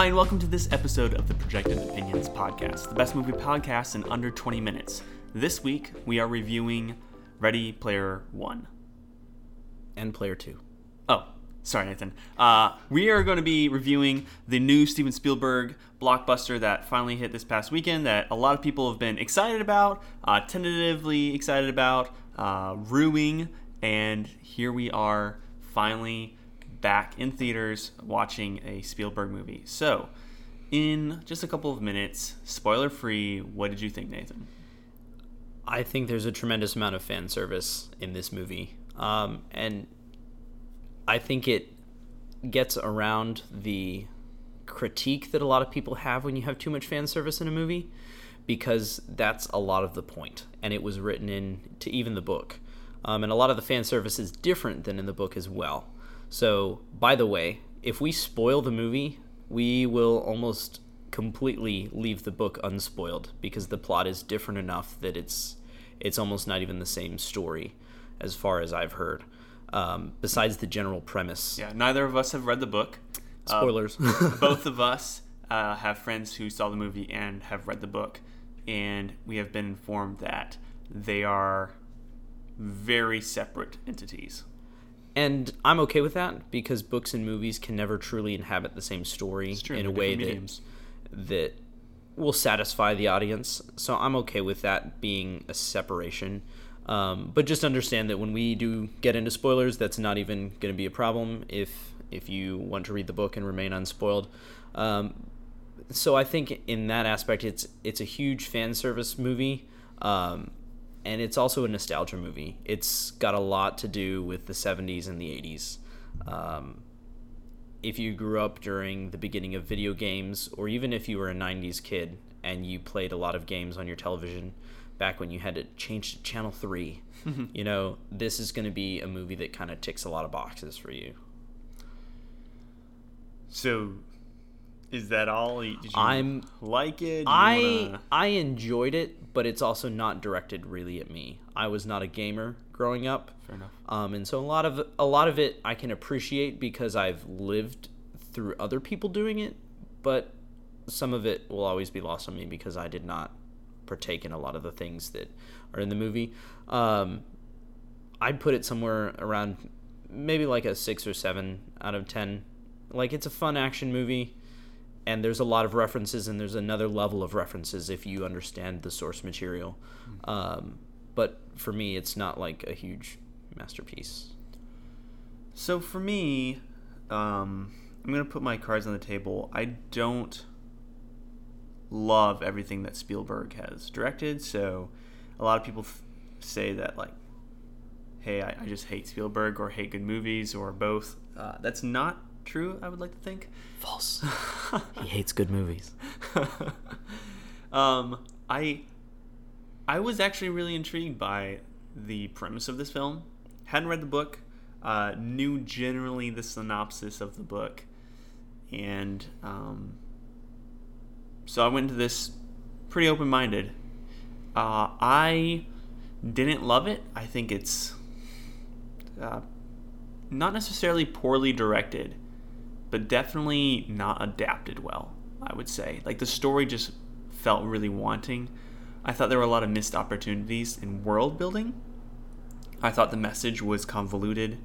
Hi, and welcome to this episode of the Projected Opinions podcast, the best movie podcast in under 20 minutes. This week, we are reviewing Ready Player One. and player two. Oh, sorry, Nathan. Uh, we are going to be reviewing the new Steven Spielberg blockbuster that finally hit this past weekend that a lot of people have been excited about, uh, tentatively excited about, uh, ruing, and here we are finally back in theaters watching a Spielberg movie. So, in just a couple of minutes, spoiler free, what did you think, Nathan? I think there's a tremendous amount of fan service in this movie, um, and I think it gets around the critique that a lot of people have when you have too much fan service in a movie, because that's a lot of the point, and it was written in to even the book, um, and a lot of the fan service is different than in the book as well. So, by the way, if we spoil the movie, we will almost completely leave the book unspoiled because the plot is different enough that it's it's almost not even the same story as far as I've heard. Um, besides the general premise, Yeah, neither of us have read the book. Uh, spoilers. both of us uh, have friends who saw the movie and have read the book, and we have been informed that they are very separate entities. And I'm okay with that because books and movies can never truly inhabit the same story true, in a way that mediums. that will satisfy the audience. So I'm okay with that being a separation. Um, but just understand that when we do get into spoilers, that's not even going to be a problem if if you want to read the book and remain unspoiled. Um, so I think in that aspect, it's it's a huge fan service movie, um, and it's also a nostalgia movie. It's got a lot to do with the '70s and the '80s. Um, if you grew up during the beginning of video games, or even if you were a 90s kid and you played a lot of games on your television back when you had to change to channel 3, you know, this is going to be a movie that kind of ticks a lot of boxes for you. So, is that all? Did you I'm- like it? I wanna- I enjoyed it, but it's also not directed really at me. I was not a gamer growing up. Fair enough. Um, and so a lot of a lot of it I can appreciate because I've lived through other people doing it, but some of it will always be lost on me because I did not partake in a lot of the things that are in the movie. Um, I'd put it somewhere around maybe like a six or seven out of ten. Like it's a fun action movie, and there's a lot of references, and there's another level of references if you understand the source material. Um, but for me, it's not like a huge masterpiece. So for me, um, I'm gonna put my cards on the table. I don't love everything that Spielberg has directed. So a lot of people f- say that like, hey, I, I just hate Spielberg or hate good movies or both. Uh, that's not true. I would like to think. False. he hates good movies. um, I I was actually really intrigued by the premise of this film. Hadn't read the book, uh, knew generally the synopsis of the book, and um, so I went into this pretty open minded. Uh, I didn't love it. I think it's uh, not necessarily poorly directed, but definitely not adapted well. I would say like the story just felt really wanting. I thought there were a lot of missed opportunities in world building. I thought the message was convoluted,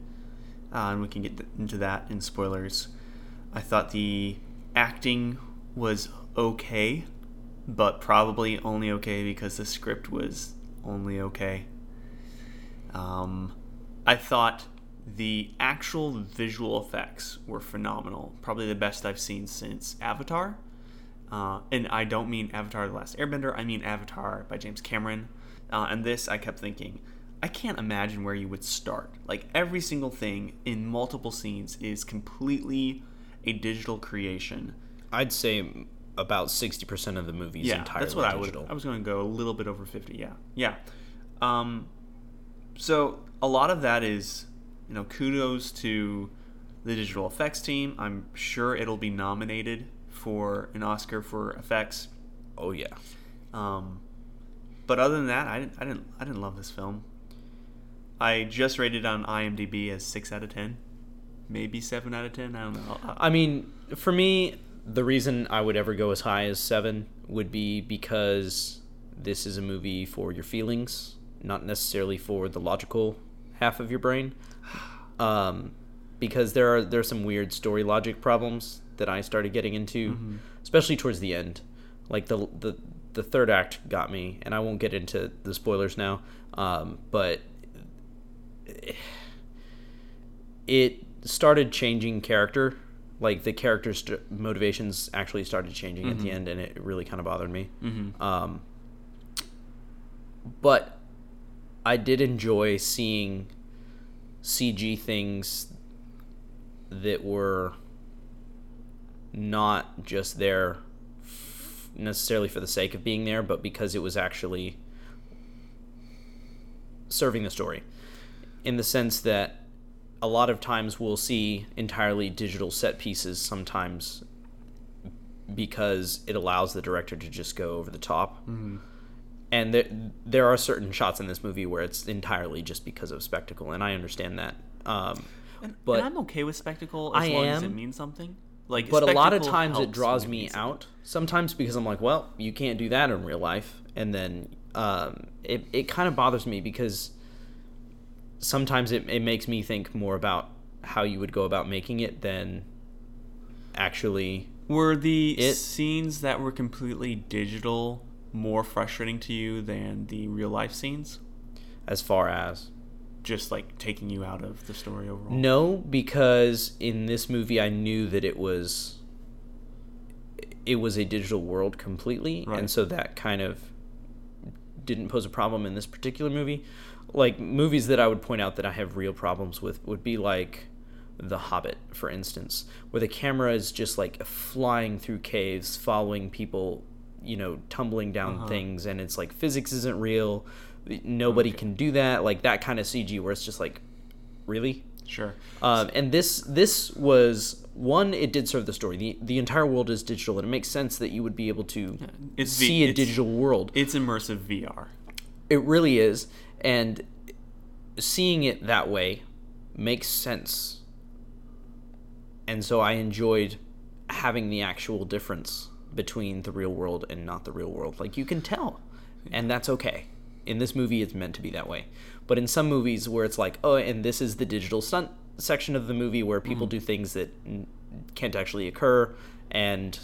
uh, and we can get into that in spoilers. I thought the acting was okay, but probably only okay because the script was only okay. Um, I thought the actual visual effects were phenomenal. Probably the best I've seen since Avatar. Uh, and I don't mean Avatar: The Last Airbender. I mean Avatar by James Cameron. Uh, and this, I kept thinking, I can't imagine where you would start. Like every single thing in multiple scenes is completely a digital creation. I'd say about sixty percent of the movie is yeah, entirely that's what digital. I would. I was going to go a little bit over fifty. Yeah, yeah. Um, so a lot of that is, you know, kudos to the digital effects team. I'm sure it'll be nominated for an Oscar for effects. oh yeah. Um, but other than that, I didn't, I didn't, I didn't love this film. I just rated it on IMDb as six out of ten, maybe seven out of ten. I don't know. I mean, for me, the reason I would ever go as high as seven would be because this is a movie for your feelings, not necessarily for the logical half of your brain. Um, because there are there's some weird story logic problems that I started getting into, Mm-hmm. especially towards the end. Like the the the third act got me, and I won't get into the spoilers now. Um, but it started changing character. Like the character's st- motivations actually started changing at the end, and it really kind of bothered me. Um, but I did enjoy seeing CG things that were not just there necessarily for the sake of being there, but because it was actually serving the story. In the sense that a lot of times we'll see entirely digital set pieces sometimes because it allows the director to just go over the top. Mm-hmm. And there, there are certain shots in this movie where it's entirely just because of spectacle, and I understand that. Um, And, But- and I'm okay with spectacle as I long as it means something. Like, but a lot of times it draws me out. Sometimes because I'm like, well, you can't do that in real life, and then um, it it kind of bothers me because sometimes it it makes me think more about how you would go about making it than actually. Were the It- scenes that were completely digital more frustrating to you than the real life scenes? As far as Just like taking you out of the story overall. no, because in this movie I knew that it was it was a digital world completely, Right. and so that kind of didn't pose a problem in this particular movie. Like movies that I would point out that I have real problems with would be like The Hobbit, for instance, where the camera is just like flying through caves, following people, you know, tumbling down Uh-huh. things, and it's like physics isn't real. Nobody Okay. can do that. Like that kind of CG where it's just like, really? Sure. Um, and this this was one. It did serve the story. the The entire world is digital, and it makes sense that you would be able to It's v- see a digital world. It's immersive VR. It really is, and seeing it that way makes sense. And so I enjoyed having the actual difference between the real world and not the real world. Like you can tell, and that's okay. In this movie, it's meant to be that way. But in some movies where it's like, oh, and this is the digital stunt section of the movie where people do things that can't actually occur, and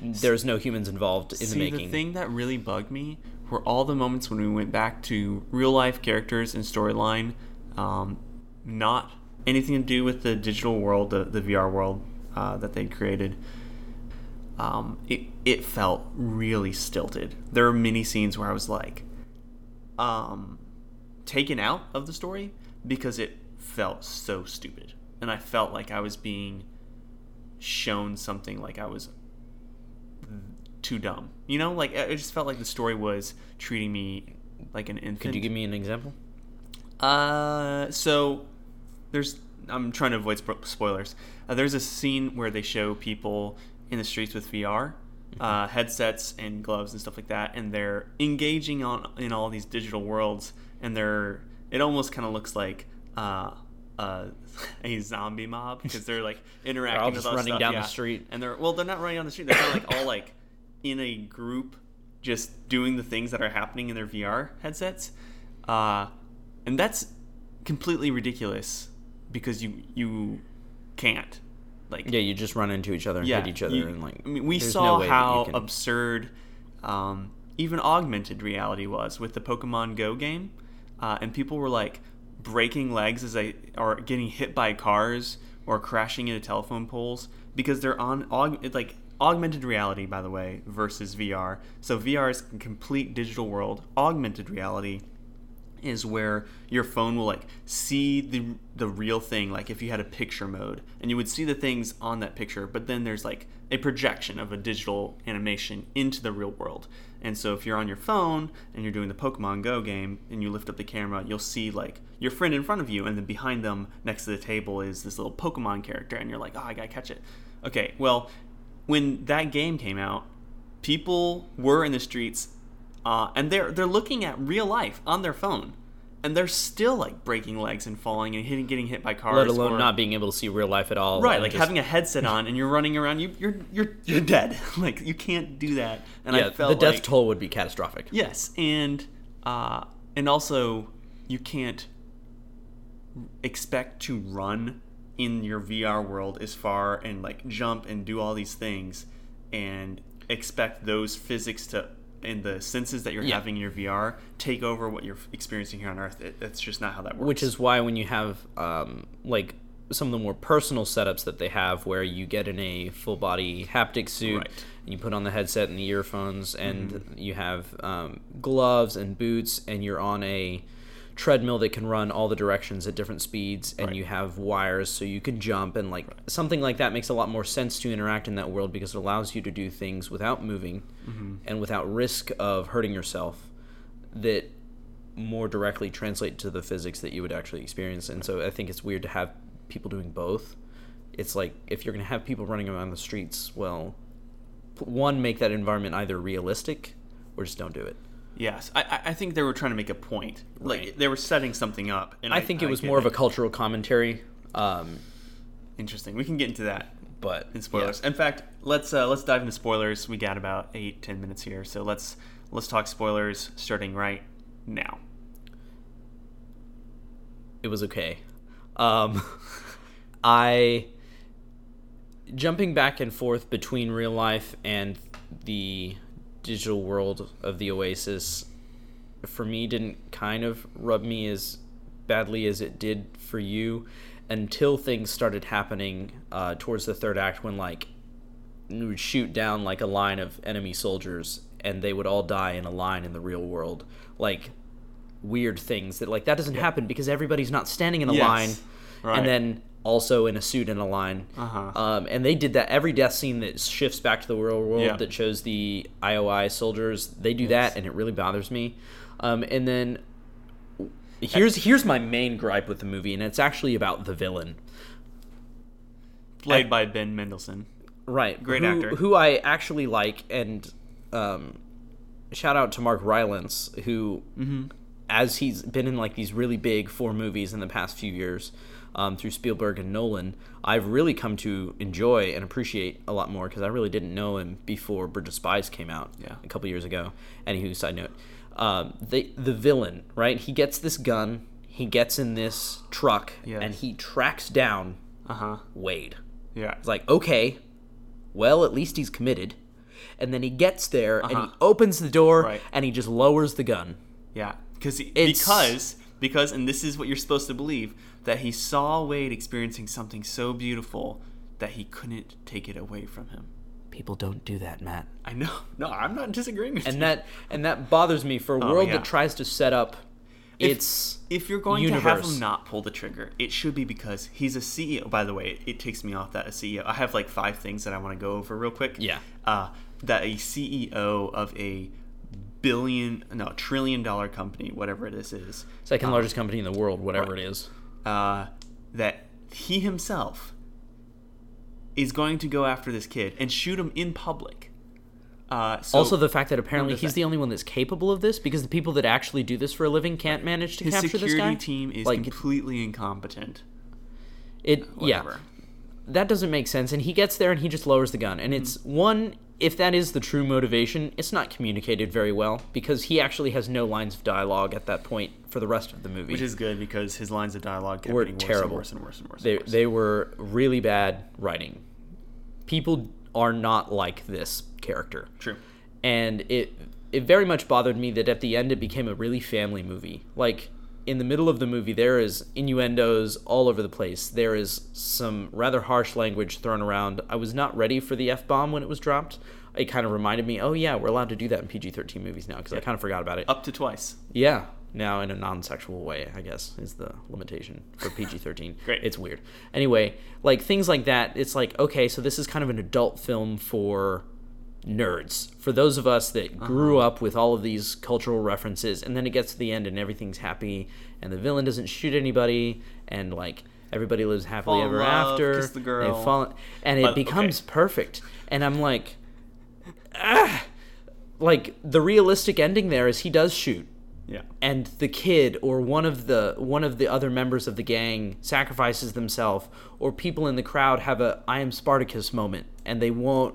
there's no humans involved in See, the making. the thing that really bugged me were all the moments when we went back to real life characters and storyline, um, not anything to do with the digital world, the, the VR world uh, that they created. Um, it, it felt really stilted. There were many scenes where I was like, um, taken out of the story because it felt so stupid. And I felt like I was being shown something like I was too dumb. You know, like it just felt like the story was treating me like an infant. Could you give me an example? Uh, so there's. I'm trying to avoid spoilers. Uh, there's a scene where they show people in the streets with VR uh, headsets and gloves and stuff like that, and they're engaging on in all these digital worlds, and they're. It almost kind of looks like. Uh, uh, a zombie mob because they're like interacting all with just all running stuff, down the street. and they're well they're not running down the street they're kind of like all like in a group just doing the things that are happening in their VR headsets uh, and that's completely ridiculous because you you can't like Yeah, you just run into each other and hit each other, you- and like. I mean, we saw no way that you how can- absurd um, even augmented reality was with the Pokemon Go game, uh, and people were like breaking legs as they are getting hit by cars or crashing into telephone poles because they're on aug- like augmented reality, by the way, versus VR. So VR is a complete digital world. Augmented reality is where your phone will like see the the real thing like if you had a picture mode and you would see the things on that picture but then there's like a projection of a digital animation into the real world. And so if you're on your phone and you're doing the Pokemon Go game and you lift up the camera you'll see like your friend in front of you and then behind them next to the table is this little Pokemon character and you're like oh I got to catch it. Okay well when that game came out people were in the streets uh, and they're they're looking at real life on their phone, and they're still like breaking legs and falling and hitting, getting hit by cars. Let alone or- not being able to see real life at all. right, like just- having a headset on and you're running around. You, you're you're you're dead. like you can't do that. And yeah, I felt the death like, toll would be catastrophic. Yes, and uh, and also you can't expect to run in your VR world as far and like jump and do all these things and expect those physics to and the senses that you're Yeah. having in your VR take over what you're experiencing here on Earth. It, that's just not how that works. which is why when you have um, like some of the more personal setups that they have where you get in a full body haptic suit Right. Mm-hmm. and you put on the headset and the earphones and you have um, gloves and boots and you're on a treadmill that can run all the directions at different speeds and Right. you have wires so you can jump and like something like that makes a lot more sense to interact in that world because it allows you to do things without moving Mm-hmm. and without risk of hurting yourself that more directly translate to the physics that you would actually experience. And so I think it's weird to have people doing both. It's like if you're going to have people running around the streets, well, one, make that environment either realistic or just don't do it. Yes, I, I- I think they were trying to make a point. Like Right. they were setting something up. And I think it was get more of a cultural commentary. Um, interesting. We can get into that but in spoilers. In fact, let's uh, let's dive into spoilers. We got about eight ten minutes here, so let's let's talk spoilers starting right now. it was okay. Um, I jumping back and forth between real life and the digital world of the Oasis for me didn't kind of rub me as badly as it did for you until things started happening uh, towards the third act when like we would shoot down like a line of enemy soldiers and they would all die in a line in the real world like weird things that like that doesn't happen because everybody's not standing in a Yes. line Right. and then also in a suit and a line Uh-huh. um, and they did that every death scene that shifts back to the real world Yeah. that shows the ioi soldiers they do that and it really bothers me um, and then here's here's my main gripe with the movie and it's actually about the villain Played by Ben Mendelsohn. right Great who, actor. who i actually like and um, shout out to mark rylance who Mm-hmm. As he's been in like these really big four movies in the past few years um, through spielberg and nolan i've really come to enjoy and appreciate a lot more because i really didn't know him before bridge of spies came out Yeah. a couple years ago anywho side note um, the, the villain right he gets this gun he gets in this truck Yes. and he tracks down Uh huh. wade Yeah. it's like, okay, well, at least he's committed. And then he gets there and he Uh-huh. opens the door Right. and he just lowers the gun. Yeah. Because because because and this is what you're supposed to believe that he saw Wade experiencing something so beautiful that he couldn't take it away from him. People don't do that, Matt. I know. No, I'm not disagreeing with And you. that and that bothers me for a Oh, world yeah. that tries to set up If- its if you're going to have universe. him not pull the trigger, it should be because he's a CEO. By the way, it takes me off that a CEO. I have like five things that I want to go over real quick. Yeah. Uh, that a CEO of a billion, no, trillion dollar company, whatever this is, second largest company in the world, whatever it is. uh, that he himself is going to go after this kid and shoot him in public. Uh, so also, the fact that apparently he's that? the only one that's capable of this because the people that actually do this for a living can't manage to his capture this guy. security guy. team is like completely incompetent. it, yeah. That doesn't make sense and he gets there and he just lowers the gun and it's Mm-hmm. one if that is the true motivation it's not communicated very well because he actually has no lines of dialogue at that point for the rest of the movie Which is good because his lines of dialogue kept Were getting worse terrible. and worse and worse and worse. they, and worse. they were really bad writing people are not like this character True. and it it very much bothered me that at the end it became a really family movie. Like in the middle of the movie, there is innuendos all over the place. There is some rather harsh language thrown around. I was not ready for the f bomb when it was dropped. It kind of reminded me, oh yeah, we're allowed to do that in PG thirteen movies now because I kind of forgot about it. Up to twice. Yeah, now in a non-sexual way, I guess is the limitation for PG-13. Great. It's weird. Anyway, like things like that, it's like okay, so this is kind of an adult film for nerds, for those of us that grew Uh-huh. up with all of these cultural references, and then it gets to the end and everything's happy, and the villain doesn't shoot anybody, and like everybody lives happily Fall ever love, after. kiss the girl. They fall, and it But- becomes okay. perfect. And I'm like, ah, like the realistic ending there is he does shoot Yeah. and the kid or one of the one of the other members of the gang sacrifices themselves or people in the crowd have a I am Spartacus moment and they won't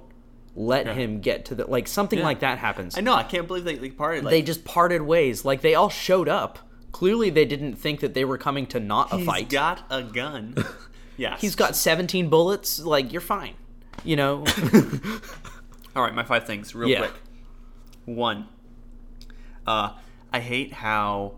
let Yeah. him get to the like something Yeah. like that happens. I know. I can't believe they, they parted. Like, they just parted ways. Like they all showed up. Clearly they didn't think that they were coming to not a he's fight. got a gun. yeah. He's got 17 bullets. Like you're fine. You know. All right, my five things, real Yeah. quick. One, uh, I hate how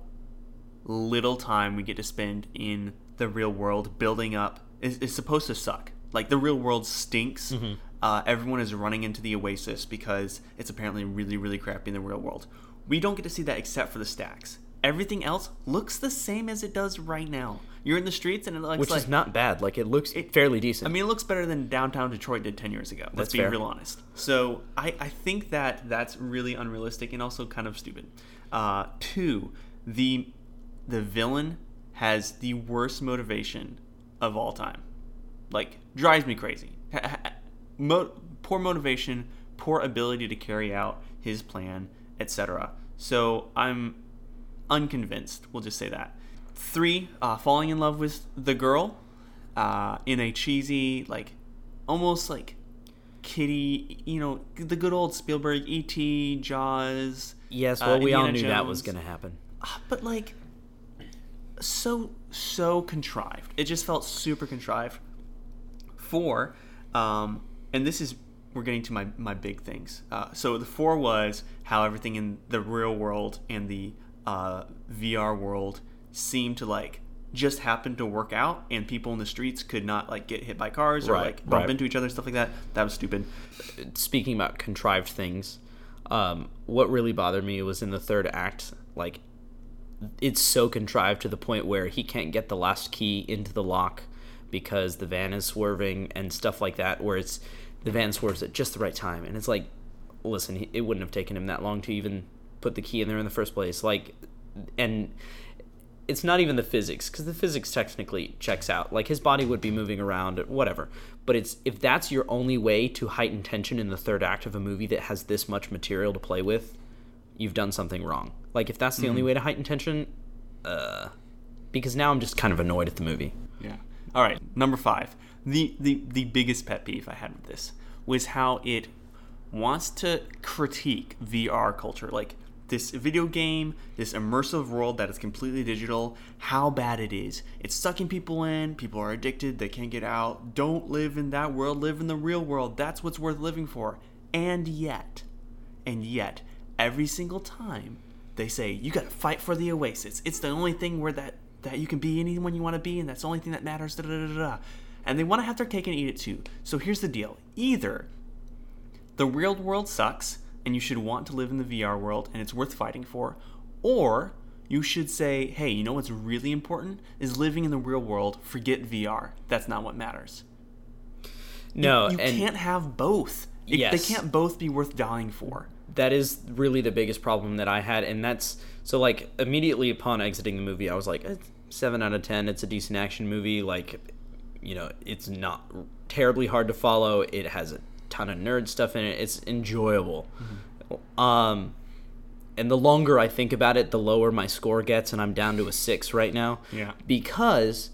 little time we get to spend in the real world building up. It's, it's supposed to suck. Like the real world stinks. Mm-hmm. Uh, everyone is running into the oasis because it's apparently really, really crappy in the real world. We don't get to see that except for the stacks. Everything else looks the same as it does right now. You're in the streets and it looks like. which like is not bad. Like it looks it, fairly decent. I mean, it looks better than downtown Detroit did 10 years ago. Let's That's be fair. real honest. So I, I think that that's really unrealistic and also kind of stupid. Uh, two, the the villain has the worst motivation of all time. Like, drives me crazy. Mo- poor motivation, poor ability to carry out his plan, etc. So I'm unconvinced. We'll just say that. Three, uh, falling in love with the girl uh, in a cheesy, like, almost like kitty, you know, the good old Spielberg, E.T., Jaws. yes, uh, well, we all knew that was going to happen. Ah, But, like, so, so contrived. It just felt super contrived. Four, um, and this is, we're getting to my, my big things. Uh, so the four was how everything in the real world and the uh, VR world seemed to, like, just happen to work out and people in the streets could not like get hit by cars or Right, like bump right. into each other stuff like that that was stupid speaking about contrived things, um, what really bothered me was in the third act, like it's so contrived to the point where he can't get the last key into the lock because the van is swerving and stuff like that. Where it's the van swerves at just the right time, and it's like, listen, it wouldn't have taken him that long to even put the key in there in the first place. Like, and it's not even the physics because the physics technically checks out like his body would be moving around whatever but it's if that's your only way to heighten tension in the third act of a movie that has this much material to play with you've done something wrong like if that's the only way to heighten tension uh because now i'm just kind of annoyed at the movie Yeah. All right. Number five. The the the biggest pet peeve I had with this was how it wants to critique VR culture, like this video game, this immersive world that is completely digital. How bad it is. It's sucking people in. People are addicted. They can't get out. Don't live in that world. Live in the real world. That's what's worth living for. And yet, and yet, every single time they say you got to fight for the oasis. It's the only thing where that that you can be anyone you want to be, and that's the only thing that matters. Da, da, da. And they want to have their cake and eat it too. So here's the deal: either the real world sucks, and you should want to live in the VR world, and it's worth fighting for, or you should say, hey, you know what's really important is living in the real world. Forget VR. That's not what matters. no you and can't have both. It- Yes. They can't both be worth dying for. That is really the biggest problem that I had, and that's so like immediately upon exiting the movie, I was like, seven out of ten. It's a decent action movie. Like, you know, it's not terribly hard to follow. It has a ton of nerd stuff in it. It's enjoyable. Um, and the longer I think about it, the lower my score gets, and I'm down to a six right now. Yeah. because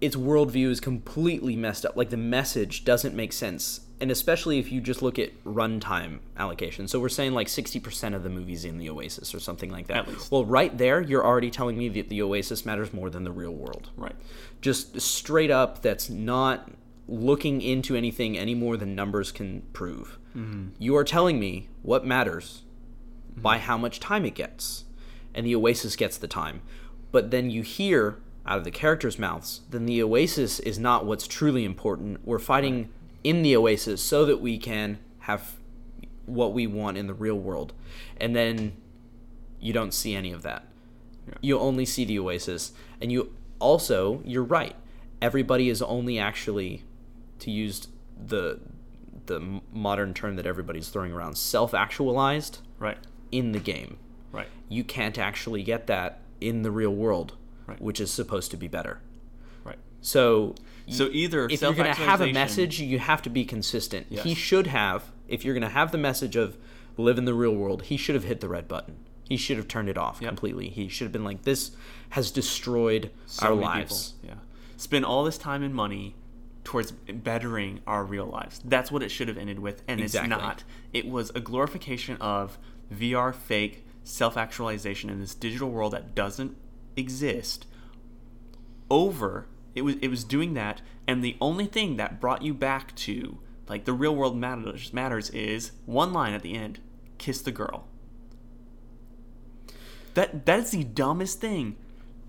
its worldview is completely messed up. Like the message doesn't make sense, and especially if you just look at runtime allocation. So we're saying like sixty percent of the movies in the Oasis or something like that. At least. Well, right there, you're already telling me that the Oasis matters more than the real world. Right. Just straight up, that's not looking into anything any more than numbers can prove. Hmm. You are telling me what matters by how much time it gets. And the Oasis gets the time. But then you hear out of the characters' mouths, then the Oasis is not what's truly important. We're fighting in the Oasis so that we can have what we want in the real world. And then you don't see any of that. Yeah. You only see the Oasis. And you also, you're right. Everybody is only actually, to use the the modern term that everybody's throwing around, self-actualized Right. in the game. Right. You can't actually get that in the real world, Right. which is supposed to be better. So, So either if you're going to have a message, you have to be consistent. He should have, if you're going to have the message of live in the real world, he should have hit the red button. He should have turned it off Yep. completely. He should have been like, "This has destroyed So our lives." people, yeah. Spend all this time and money towards bettering our real lives. That's what it should have ended with, and Exactly. it's not. It was a glorification of VR fake self actualization in this digital world that doesn't exist. Over it was it was doing that, and the only thing that brought you back to like the real world matters matters is one line at the end: kiss the girl. That that is the dumbest thing.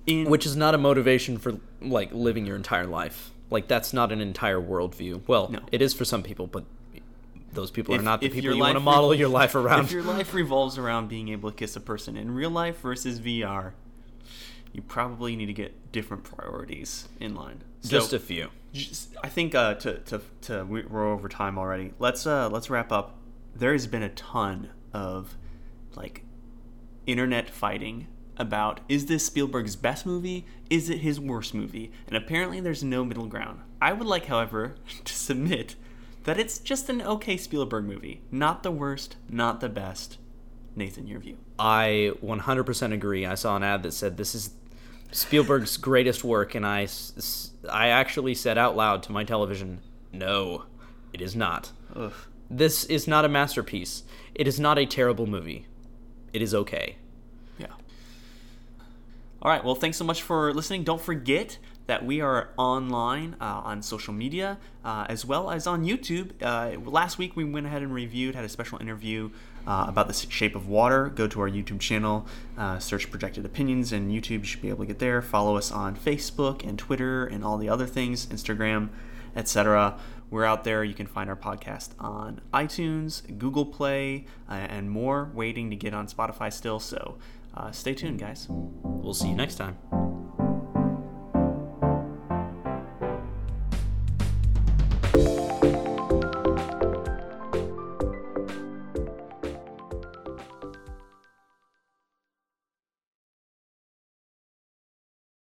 In Which is not a motivation for like living your entire life. Like that's not an entire worldview. Well, No. it is for some people, but those people If- are not the people you want to model your life around. If your life revolves around being able to kiss a person in real life versus VR, you probably need to get different priorities in line. So, Just a few. just- I think uh, to, to, to we- we're over time already. Let's uh, let's wrap up. There has been a ton of like internet fighting about is this Spielberg's best movie? Is it his worst movie? And apparently there's no middle ground. I would like, however, to submit that it's just an okay Spielberg movie. Not the worst, not the best. Nathan, your view. I 100% agree. I saw an ad that said this is Spielberg's greatest work, and I, I actually said out loud to my television, no, it is not. Ugh. This is not a masterpiece. It is not a terrible movie. It is okay. Yeah. All right. Well, thanks so much for listening. Don't forget that we are online uh, on social media uh, as well as on YouTube. Uh, last week we went ahead and reviewed, had a special interview uh, about the shape of water. Go to our YouTube channel, uh, search projected opinions, and YouTube. You should be able to get there. Follow us on Facebook and Twitter and all the other things, Instagram, etc. We're out there. You can find our podcast on iTunes, Google Play, and more. Waiting to get on Spotify still. So stay tuned, guys. We'll see you next time.